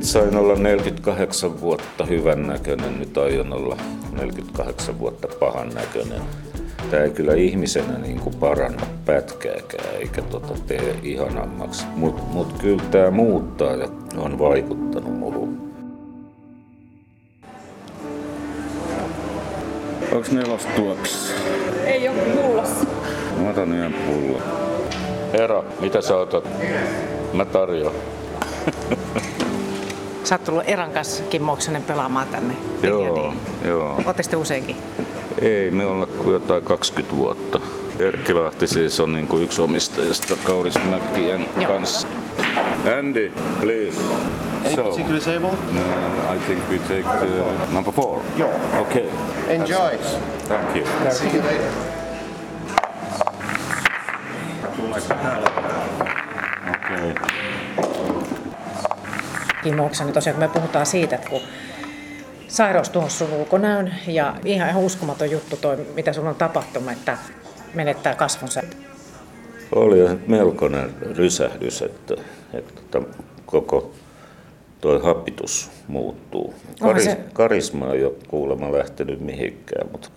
sain olla 48 vuotta hyvän näköinen, nyt aion olla 48 vuotta pahan näköinen. Tämä ei kyllä ihmisenä niin kuin paranna pätkääkään eikä tota tee ihanammaksi, mutta mut kyllä tämä muuttaa ja on vaikuttanut muuhun. Onks nelos tuoksissa? Ei ole pullossa. Mä otan yhden pullon. Eero, mitä sä otat? Mä tarjoan. Sä oot tullut Eran kanssa Kimmoksanen pelaamaan tänne. Joo, joo. Ootte sitten useinkin? Ei, me olla kuin jotain 20 vuotta. Erkki Lahti siis on niin kuin yksi omistajista Kaurismäkien kanssa. Andy, please. Any particular table? No, I think we take uh, number four. Yeah. Okay. Enjoy. Thank you. See you later. Okay. Kimmo Oksanen, tosiaan kun me puhutaan siitä, että kun sairaus tuohon sun ulkonäön ja ihan, ihan uskomaton juttu toi, mitä sulla on tapahtunut, että menettää kasvonsa. Oli melkoinen rysähdys, että, että, että koko tuo hapitus muuttuu. Karis, se- Karisma ei ole kuulemma lähtenyt mihinkään, mutta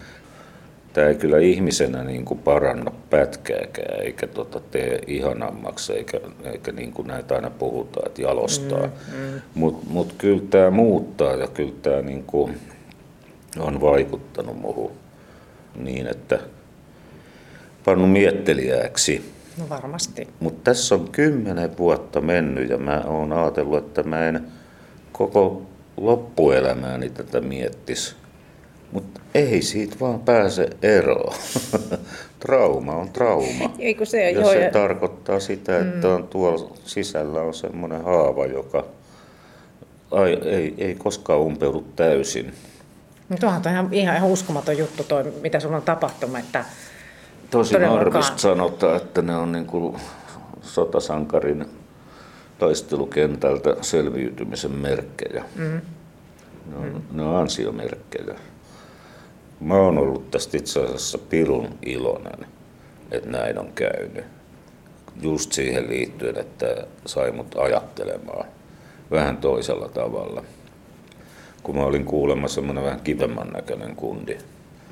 tämä ei kyllä ihmisenä niin kuin paranna pätkääkään, eikä tota tee ihanammaksi, eikä, eikä niin kuin näitä aina puhutaan, että jalostaa. Mm, mm. Mutta mut kyllä tämä muuttaa ja kyllä tämä niin kuin on vaikuttanut muuhun niin, että pannut miettelijäksi. No varmasti. Mutta tässä on kymmenen vuotta mennyt ja mä oon ajatellut, että mä en koko loppuelämääni tätä miettisi. Mutta ei siitä vaan pääse eroon. trauma on trauma. Ei kun se, ja joo, se ja- tarkoittaa sitä, että on tuolla sisällä on semmoinen haava, joka ai, ei, ei koskaan umpeudu täysin. No tuohan on ihan, ihan, uskomaton juttu toi, mitä sulla on tapahtunut, että Tosi harvista sanotaan, että ne on niin kuin sotasankarin taistelukentältä selviytymisen merkkejä. Mm. Ne, on, ne on ansiomerkkejä. Mä oon ollut tästä itse asiassa pirun iloinen, että näin on käynyt. Just siihen liittyen, että sai mut ajattelemaan vähän toisella tavalla. Kun mä olin kuulemma semmoinen vähän kivemman näköinen kundi.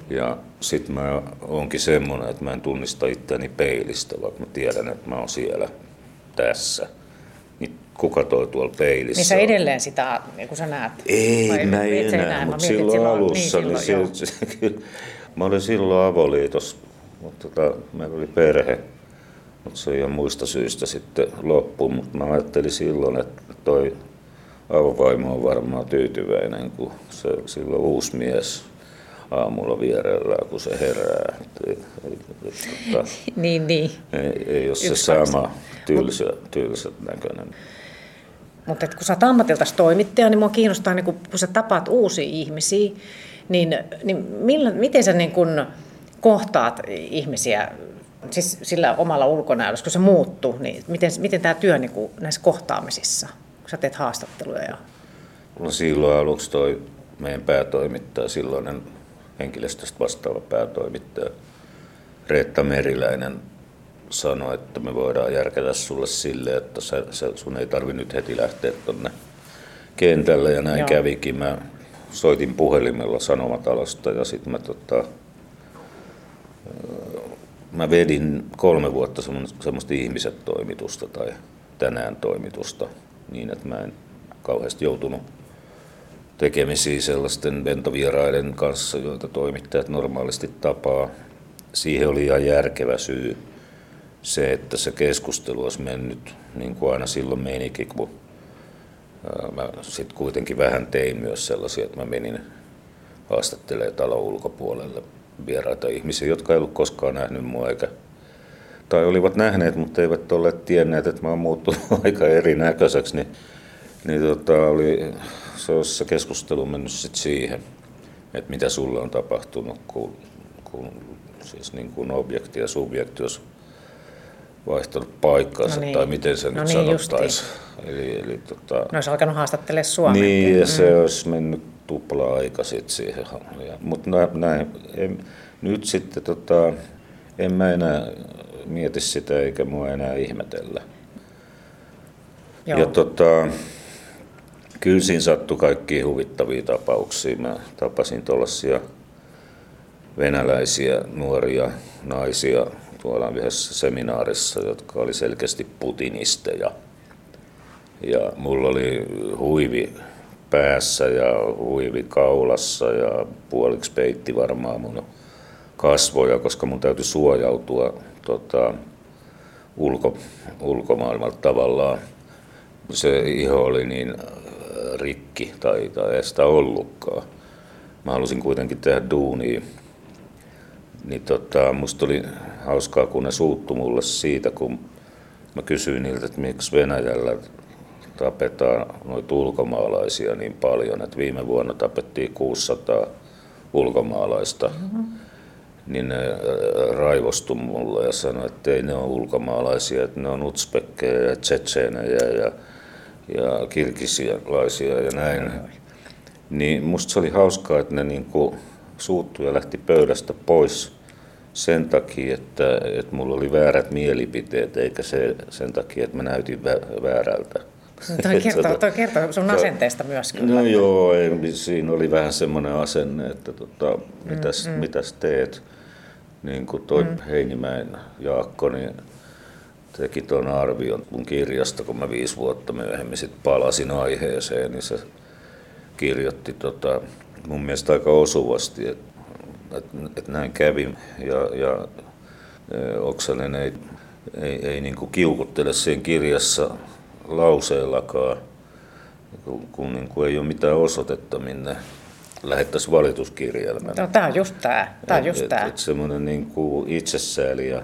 Ja sit mä oonkin semmoinen, että mä en tunnista itseäni peilistä, vaikka mä tiedän, että mä oon siellä tässä. Niin kuka toi tuolla peilissä niin sä edelleen sitä, niin kun sä näet. Ei, Vai mä en enää, Mä mutta mietin, silloin, että alussa, niin, silloin, se, se, kyllä, mä olin silloin avoliitos, mutta tota, meillä oli perhe, mutta se ihan muista syistä sitten loppu, mutta mä ajattelin silloin, että toi avovaimo on varmaan tyytyväinen, kun se silloin uusi mies aamulla vierellään, kun se herää. Tota, Niin, niin. ei, ei ole se sama tylsä, tylsä näköinen. Mutta kun sä oot ammatiltasi toimittaja, niin mua kiinnostaa, niin kun, kun sä tapaat uusia ihmisiä, niin, niin millä, miten sä niin kun kohtaat ihmisiä siis sillä omalla ulkonäöllä, kun se muuttuu, niin miten, miten tämä työ niin kun näissä kohtaamisissa, kun sä teet haastatteluja ja No silloin aluksi toi meidän päätoimittaja, silloinen henkilöstöstä vastaava päätoimittaja Reetta Meriläinen sanoi, että me voidaan järkätä sulle sille, että sä, sä, sun ei tarvi nyt heti lähteä tonne kentälle ja näin Joo. kävikin. Mä soitin puhelimella Sanomatalosta ja sitten mä tota, mä vedin kolme vuotta semmo- semmoista ihmiset toimitusta tai tänään toimitusta niin, että mä en kauheasti joutunut tekemisiin sellaisten ventovieraiden kanssa, joita toimittajat normaalisti tapaa. Siihen oli ihan järkevä syy se, että se keskustelu olisi mennyt niin kuin aina silloin menikin, kun mä sitten kuitenkin vähän tein myös sellaisia, että mä menin haastattelemaan talon ulkopuolelle vieraita ihmisiä, jotka ei ollut koskaan nähnyt mua eikä tai olivat nähneet, mutta eivät olleet tienneet, että mä oon muuttunut aika erinäköiseksi, niin, niin tota, oli se, se keskustelu mennyt sit siihen, että mitä sulle on tapahtunut, kun, kun siis niin kuin objekti ja subjekti olisi vaihtanut paikkaansa, No niin. tai miten se No nyt niin, sanottaisi. Eli, eli tota, ne olisi alkanut haastattelemaan Suomea. niin, ja se olisi mennyt tupla aika sitten siihen. Mutta näin, en, nyt sitten tota, en mä enää mieti sitä eikä mua enää ihmetellä. Joo. Ja tota, Kyllä siinä sattui kaikki huvittavia tapauksia. Mä tapasin tuollaisia venäläisiä nuoria naisia tuolla yhdessä seminaarissa, jotka oli selkeästi putinisteja. Ja mulla oli huivi päässä ja huivi kaulassa ja puoliksi peitti varmaan mun kasvoja, koska mun täytyy suojautua tota, ulko, ulkomaailmalta tavallaan. Se iho oli niin rikki tai, tai ei sitä ollutkaan. Mä halusin kuitenkin tehdä duunia. Niin tota, musta oli hauskaa, kun ne suuttu mulle siitä, kun mä kysyin niiltä, että miksi Venäjällä tapetaan noita ulkomaalaisia niin paljon, että viime vuonna tapettiin 600 ulkomaalaista. Mm-hmm. Niin ne äh, raivostu mulle ja sanoi, että ei ne ole ulkomaalaisia, että ne on utspekkejä ja tsetseenejä ja, ja kirkisialaisia ja näin. Niin musta se oli hauskaa, että ne niinku suuttui ja lähti pöydästä pois sen takia, että, että mulla oli väärät mielipiteet, eikä se sen takia, että mä näytin väärältä. Toi kertoo, toi kertoo sun asenteesta myös kyllä. No joo, ei, siinä oli vähän semmoinen asenne, että tota, mitäs, mm, mm. mitäs teet. Niin kuin toi mm. Heinimäen Jaakko niin teki tuon arvion mun kirjasta, kun mä viisi vuotta myöhemmin sit palasin aiheeseen, niin se kirjoitti tota, mun mielestä aika osuvasti, että et, et näin kävi. Ja, ja e, Oksanen ei, ei, ei niin kuin kiukuttele siinä kirjassa lauseellakaan, kun, kun niin kuin ei ole mitään osoitetta, minne lähettäisiin valituskirjelmän. No, tämä on just tämä. tämä on just tämä. Semmoinen niin itsesääli ja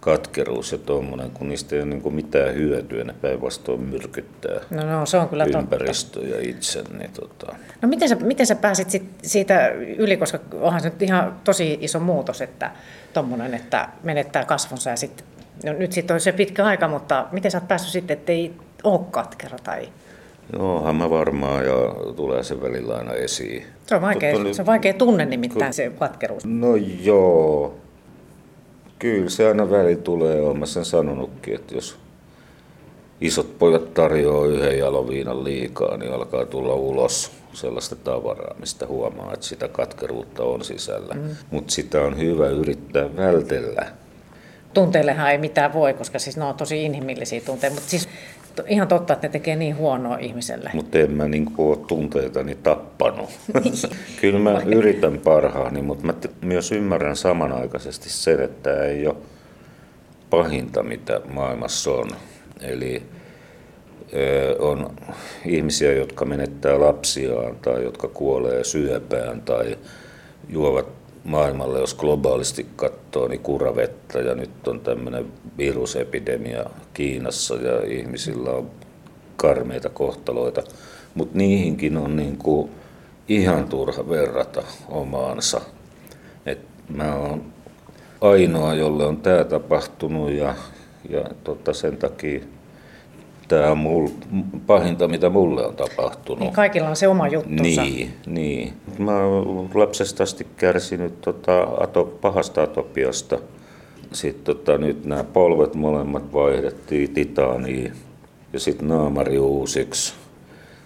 katkeruus ja tuommoinen, kun niistä ei ole niin mitään hyötyä, ne päinvastoin myrkyttää no, no, se on kyllä ympäristö totta. ja itse. Niin tota. No miten sä, miten sä pääsit sit siitä yli, koska onhan se nyt ihan tosi iso muutos, että tommonen, että menettää kasvonsa ja sitten No nyt sitten on se pitkä aika, mutta miten sä oot päässyt sitten, ettei ole katkera tai... Joo, mä varmaan ja tulee se välillä aina esiin. Se on vaikea, Totta, se on vaikea tunne nimittäin kun... se katkeruus. No joo, kyllä se aina väli tulee, olen mä sen sanonutkin, että jos isot pojat tarjoaa yhden jaloviinan liikaa, niin alkaa tulla ulos sellaista tavaraa, mistä huomaa, että sitä katkeruutta on sisällä. Mm. Mutta sitä on hyvä yrittää vältellä tunteillehan ei mitään voi, koska siis ne on tosi inhimillisiä tunteita, mutta siis ihan totta, että ne tekee niin huonoa ihmiselle. Mutta en mä niin ole tunteitani tappanut. Kyllä mä yritän parhaani, mutta mä myös ymmärrän samanaikaisesti sen, että ei ole pahinta, mitä maailmassa on. Eli on ihmisiä, jotka menettää lapsiaan tai jotka kuolee syöpään tai juovat maailmalle, jos globaalisti niin kuravettä ja nyt on tämmöinen virusepidemia Kiinassa ja ihmisillä on karmeita kohtaloita, mutta niihinkin on niin kuin ihan turha verrata omaansa. Et mä oon ainoa, jolle on tämä tapahtunut ja, ja tota sen takia tämä on mul, pahinta, mitä mulle on tapahtunut. Niin kaikilla on se oma juttunsa. Niin, niin. Mä oon lapsesta asti kärsinyt tota, ato, pahasta atopiasta. Sitten tota, nyt nämä polvet molemmat vaihdettiin titaaniin ja sitten naamari uusiksi.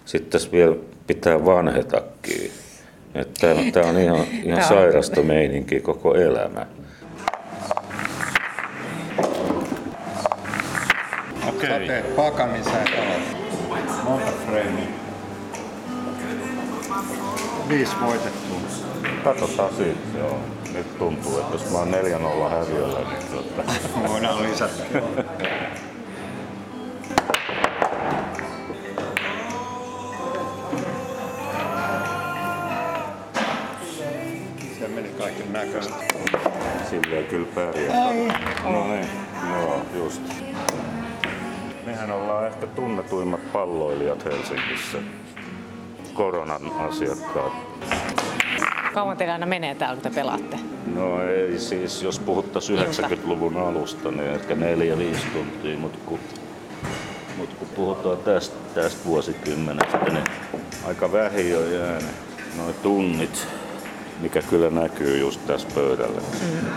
Sitten tässä vielä pitää vanhetakin. Tämä on ihan, ihan sairasta meininki koko elämä. Okei. Okay. Sä teet niin sä et Monta freimiä? Viisi voitettua. Katsotaan siitä, joo. Nyt tuntuu, että jos mä oon 4-0 häviöllä, niin tuota... Voidaan lisätä. Kaiken näköistä. Silleen kyllä pärjää. No niin, joo, just. Mehän ollaan ehkä tunnetuimmat palloilijat Helsingissä. Koronan asiakkaat. Kauan teillä aina menee täällä, kun te pelaatte? No ei siis, jos puhuttaisiin 90-luvun alusta, niin ehkä 4-5 tuntia, mutta kun, mut kun puhutaan tästä, tästä vuosikymmenestä, niin aika vähin on jäänyt noin tunnit, mikä kyllä näkyy just tässä pöydällä. Mm.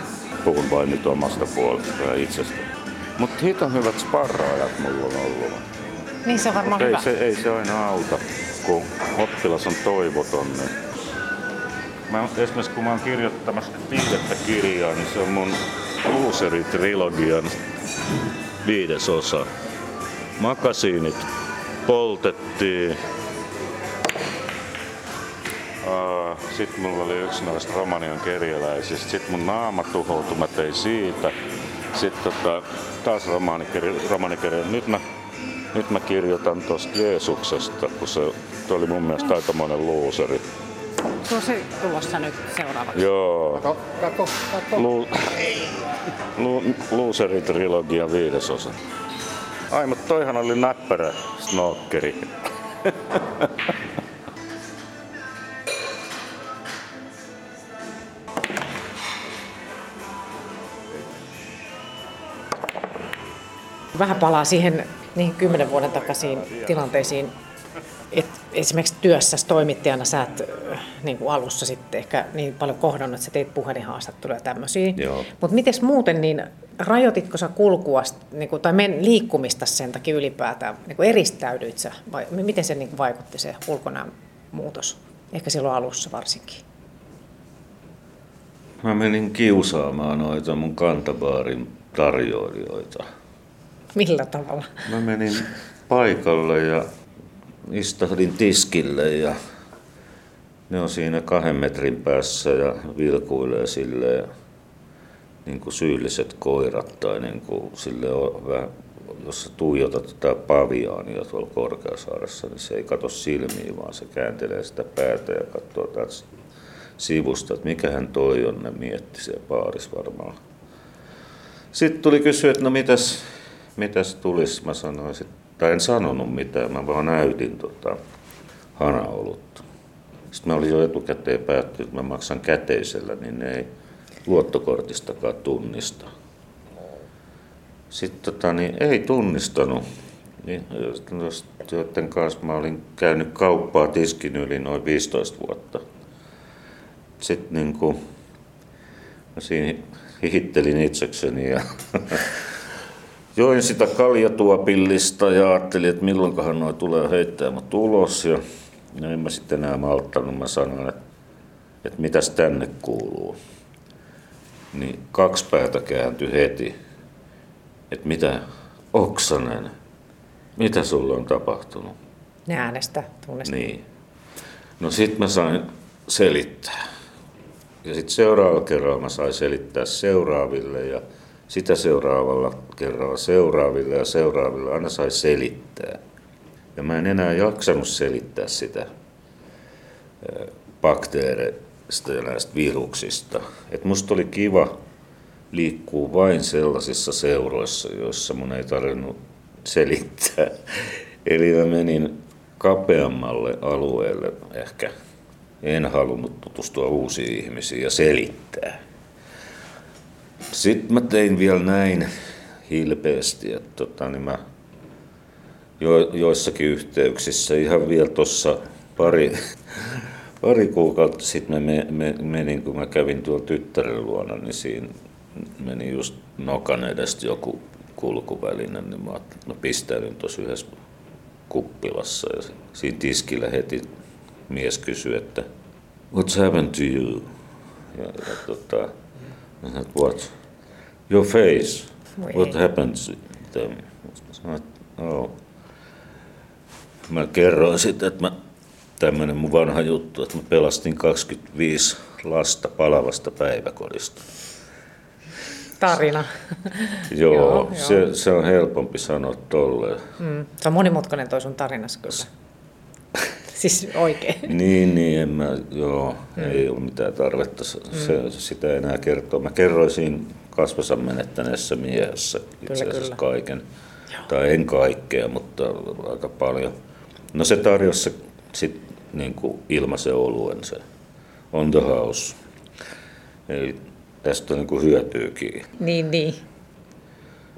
Puhun vain nyt omasta puolesta ja itsestä. Mutta hiton hyvät sparraajat mulla on ollut. Niin se on varmaan ei hyvä. se, ei se aina auta, kun oppilas on toivoton. Niin. Mä, esimerkiksi kun mä oon kirjoittamassa viidettä kirjaa, niin se on mun Looseri-trilogian viides osa. Makasiinit poltettiin. Sitten mulla oli yksi noista Romanian kerjäläisistä. Sitten mun naama tuhoutui, mä tein siitä. Sitten tota, taas romaanikirja, romaanikirja. Nyt mä, nyt mä kirjoitan tuosta Jeesuksesta, kun se, oli mun mielestä aikamoinen luuseri. Se on se tulossa nyt seuraavaksi. Joo. Kato, kato, kato. Lu, lu, Looseri-trilogian viidesosa. Ai, mutta toihan oli näppärä snokkeri. Vähän palaa siihen niin kymmenen vuoden takaisiin tilanteisiin, että esimerkiksi työssä toimittajana sä et äh, niin kuin alussa sitten ehkä niin paljon kohdannut, että sä teit puhelinhaastatteluja ja tämmöisiä. Mutta miten muuten, niin rajoititko sä kulkua niin kuin, tai men, liikkumista sen takia ylipäätään? Niin kuin eristäydyit sä vai miten se niin kuin vaikutti se ulkonäön muutos? Ehkä silloin alussa varsinkin. Mä menin kiusaamaan noita mun kantabaarin tarjoilijoita. Millä tavalla? Mä menin paikalle ja istahdin tiskille ja ne on siinä kahden metrin päässä ja vilkuilee silleen niin kuin syylliset koirat tai niin kuin sille vähän, jos sä tuijotat tätä paviaania tuolla Korkeasaaressa, niin se ei kato silmiin, vaan se kääntelee sitä päätä ja katsoo taas sivusta, että mikähän toi on, ne mietti siellä varmaan. Sitten tuli kysyä, että no mitäs, mitäs tulisi, mä sanoin, sit, tai en sanonut mitään, mä vaan näytin tota hanaolutta. Sitten mä olin jo etukäteen päättynyt, että mä maksan käteisellä, niin ne ei luottokortistakaan tunnista. Sitten tota, niin ei tunnistanut. Niin, joiden kanssa mä olin käynyt kauppaa tiskin yli noin 15 vuotta. Sitten niin kuin, mä siinä hihittelin itsekseni ja join sitä kaljatuopillista ja ajattelin, että milloinkohan noi tulee heittää mut ulos. Ja no en mä sitten enää malttanut. Mä sanoin, että, että mitäs tänne kuuluu. Niin kaksi päätä kääntyi heti. Että mitä, Oksanen, mitä sulle on tapahtunut? Ne äänestä tunnista. Niin. No sit mä sain selittää. Ja sitten seuraavalla kerralla mä sain selittää seuraaville ja sitä seuraavalla kerralla seuraaville ja seuraaville. Aina sai selittää. Ja mä en enää jaksanut selittää sitä eh, bakteereista ja näistä viruksista. Et musta oli kiva liikkuu vain sellaisissa seuroissa, joissa mun ei tarvinnut selittää. Eli mä menin kapeammalle alueelle ehkä. En halunnut tutustua uusiin ihmisiin ja selittää. Sitten mä tein vielä näin hilpeästi, että tota, niin mä jo, joissakin yhteyksissä ihan vielä tuossa pari, pari kuukautta sitten me, me, menin, kun mä kävin tuolla tyttären luona, niin siinä meni just nokan edestä joku kulkuväline, niin mä, mä pistäydyn tuossa yhdessä kuppilassa ja siinä tiskillä heti mies kysyi, että What's happened to you? Ja, ja tota, what? Your face. Voi What ei. them? Mä sanoin, että oh. Mä kerroin sitten, että mä, tämmönen mun vanha juttu, että mä pelastin 25 lasta palavasta päiväkodista. Tarina. Joo, Joo, joo se, se on helpompi sanoa tolleen. Mm. Se on monimutkainen toi sun tarinassa kyllä. siis oikein. Niin, niin, en mä, joo, mm. ei ole mitään tarvetta se, mm. sitä enää kertoa. Mä kerroin siinä kasvonsa menettäneessä miehessä itse asiassa kyllä. kaiken. Tai en kaikkea, mutta aika paljon. No se tarjosi se sit niin kuin ilmaisen oluen se on the house. Eli tästä on niin kuin hyötyykin. Niin, niin.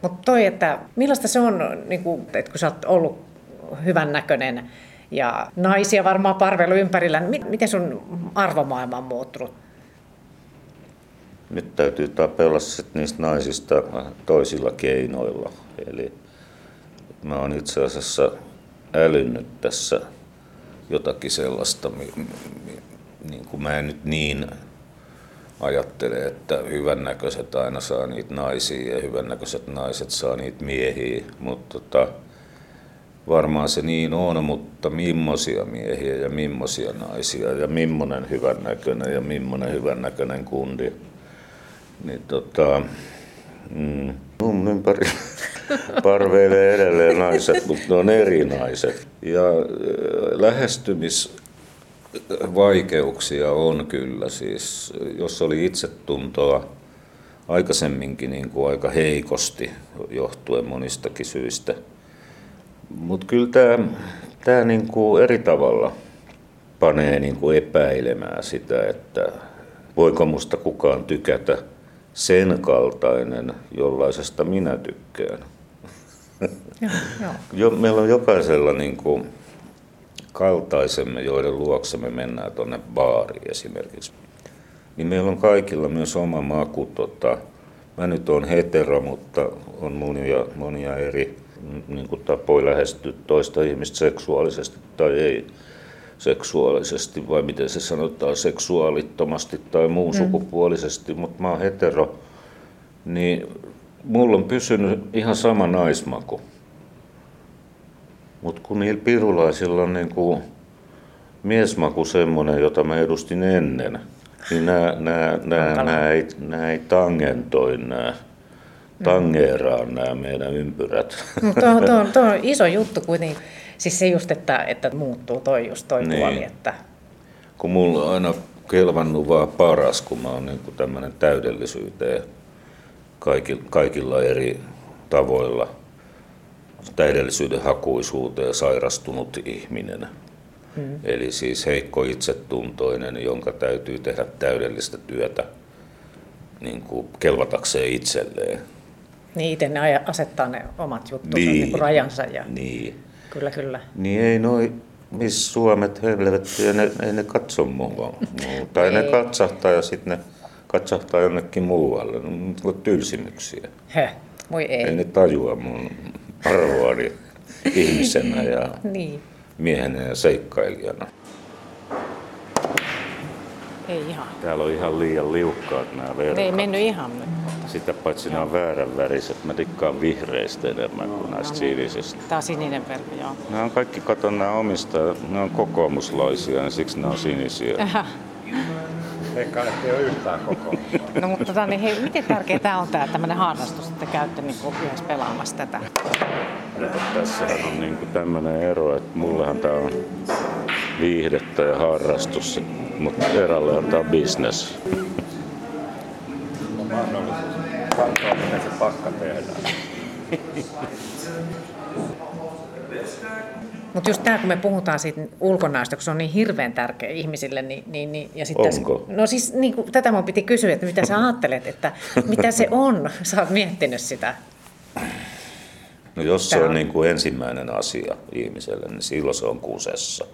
Mutta toi, että millaista se on, niin kun, että kun sä oot ollut hyvän näköinen ja naisia varmaan parvelu ympärillä, niin mi- miten sun arvomaailma on muuttunut? Nyt täytyy tapella sit niistä naisista toisilla keinoilla. Eli mä oon itse asiassa älynnyt tässä jotakin sellaista, niin kuin mä en nyt niin ajattele, että hyvännäköiset aina saa niitä naisia ja hyvännäköiset naiset saa niitä miehiä, mutta tota, varmaan se niin on, mutta millaisia miehiä ja millaisia naisia ja millainen hyvännäköinen ja millainen hyvännäköinen kundi. Niin tota, mm, mun parveilee edelleen naiset, mutta ne on eri naiset. Ja lähestymisvaikeuksia on kyllä. Siis, jos oli itsetuntoa aikaisemminkin niin kuin aika heikosti johtuen monistakin syistä. Mutta kyllä tämä, tämä niin kuin eri tavalla panee niin kuin epäilemään sitä, että voiko musta kukaan tykätä sen kaltainen, jollaisesta minä tykkään. jo, meillä on jokaisella niin kuin kaltaisemme, joiden luokse me mennään tuonne baariin esimerkiksi. Niin meillä on kaikilla myös oma maku. Tota, mä nyt olen hetero, mutta on monia, monia eri niin kuin tapoja lähestyä toista ihmistä seksuaalisesti tai ei seksuaalisesti, vai miten se sanotaan, seksuaalittomasti tai muun mm. sukupuolisesti, mutta mä oon hetero, niin mulla on pysynyt ihan sama naismaku. Mutta kun niillä pirulaisilla on niin kuin miesmaku semmoinen, jota mä edustin ennen, niin nämä, nämä, nämä, nämä, ei, nämä ei tangentoi nämä tangeeraa nämä meidän ympyrät. Tuo, tuo, tuo on iso juttu kuitenkin. Siis se just, että, että muuttuu toi just toi niin. puoli, että... Kun mulla on aina kelvannut vaan paras, kun mä oon niin tämmöinen täydellisyyteen kaikilla, kaikilla eri tavoilla täydellisyyden hakuisuuteen sairastunut ihminen. Mm. Eli siis heikko itsetuntoinen, jonka täytyy tehdä täydellistä työtä niin kuin kelvatakseen itselleen. Niin itse ne asettaa ne omat juttunsa, niin, niin rajansa. Ja... Niin. Kyllä, kyllä. Niin ei noi, missä Suomet helvettiä, ne, ei ne katso mua. Tai ne katsahtaa ja sitten ne katsahtaa jonnekin muualle. Ne on tylsimyksiä. Heh, voi ei. Ei ne tajua mun arvoani ihmisenä ja niin. miehenä ja seikkailijana. Ei ihan. Täällä on ihan liian liukkaat nämä verkat. Ne ei mennyt ihan nyt. Sitä paitsi nämä on väärän väriset. Mä tikkaan vihreistä enemmän kuin näistä no, sinisistä. Tää on sininen verkko, joo. Nämä on kaikki, katon nämä omista, ne on kokoomuslaisia, ja siksi ne on sinisiä. Eikä ei ole yhtään koko. No mutta tota, niin, hei, miten tärkeää tämä on tämä tämmöinen harrastus, että käytte niin kuin yhdessä pelaamassa tätä? Tässähän on niin kuin tämmöinen ero, että mullehan tämä on viihdettä ja harrastus, mutta erälle on tämä mahdollisuus katsoa, miten se pakka tehdään. Mutta just tämä, kun me puhutaan siitä ulkonäöstä, kun se on niin hirveän tärkeä ihmisille, niin, niin, niin ja sitten Onko? Tässä, no siis niin kuin, tätä mun piti kysyä, että mitä sä ajattelet, että mitä se on? Sä oot miettinyt sitä. No jos se on, on niin kuin ensimmäinen asia ihmiselle, niin silloin se on kusessa.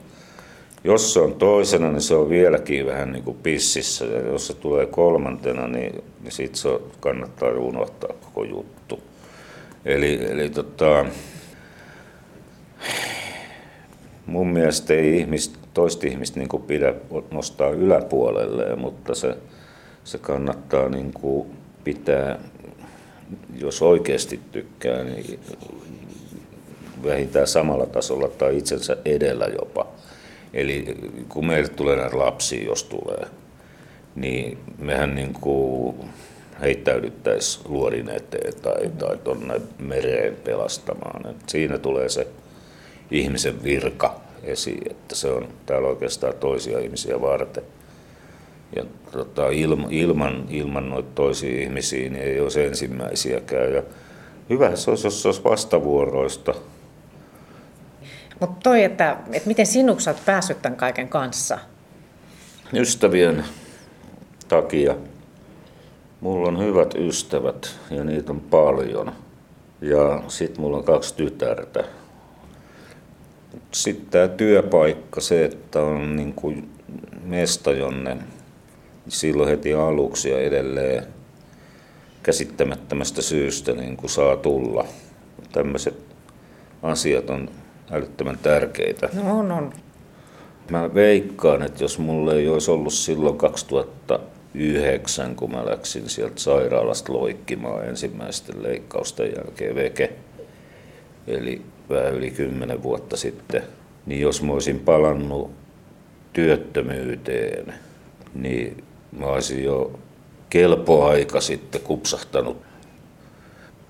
Jos se on toisena, niin se on vieläkin vähän niin kuin pississä. Ja jos se tulee kolmantena, niin, niin sitten se kannattaa unohtaa koko juttu. Eli, eli tota, mun mielestä ei ihmistä, toista ihmistä niin kuin pidä nostaa yläpuolelle, mutta se, se kannattaa niin kuin pitää, jos oikeasti tykkää, niin vähintään samalla tasolla tai itsensä edellä jopa. Eli kun meille tulee näitä lapsia, jos tulee, niin mehän niin kuin heittäydyttäisiin luorin eteen tai, tai tuonne mereen pelastamaan. Et siinä tulee se ihmisen virka esiin, että se on täällä oikeastaan toisia ihmisiä varten. Ja tota, ilman, ilman, ilman noita toisia ihmisiä niin ei olisi ensimmäisiäkään. Ja hyvä se olisi, jos se olisi vastavuoroista. Mutta toi, että, että miten sinuksi olet päässyt tämän kaiken kanssa? Ystävien takia. Mulla on hyvät ystävät ja niitä on paljon. Ja sitten mulla on kaksi tytärtä, sitten tämä työpaikka, se, että on niin kuin mesta, jonne silloin heti aluksi ja edelleen käsittämättömästä syystä niin kuin saa tulla. Tämmöiset asiat on älyttömän tärkeitä. No on, on. Mä veikkaan, että jos mulle ei olisi ollut silloin 2009, kun mä läksin sieltä sairaalasta loikkimaan ensimmäisten leikkausten jälkeen veke, eli vähän yli kymmenen vuotta sitten, niin jos mä olisin palannut työttömyyteen, niin mä olisin jo kelpo aika sitten kupsahtanut.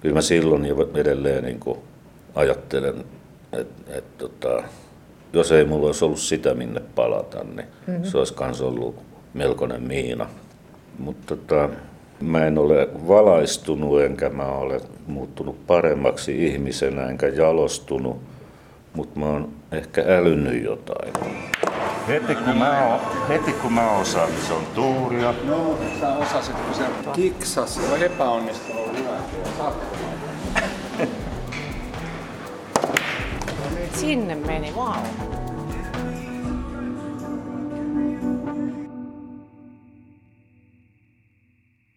Kyllä mä silloin jo edelleen niin ajattelen, että et, tota, jos ei mulla olisi ollut sitä minne palata, niin mm-hmm. se olisi myös ollut melkoinen miina. Mutta tota, mä en ole valaistunut enkä mä ole muuttunut paremmaksi ihmisenä enkä jalostunut, mutta mä oon ehkä älynnyt jotain. Heti kun mä, o, heti kun mä osaan, niin se on tuuria. No, mutta sä osasit, kun se kiksas, se on epäonnistunut hyvä. it's in a many.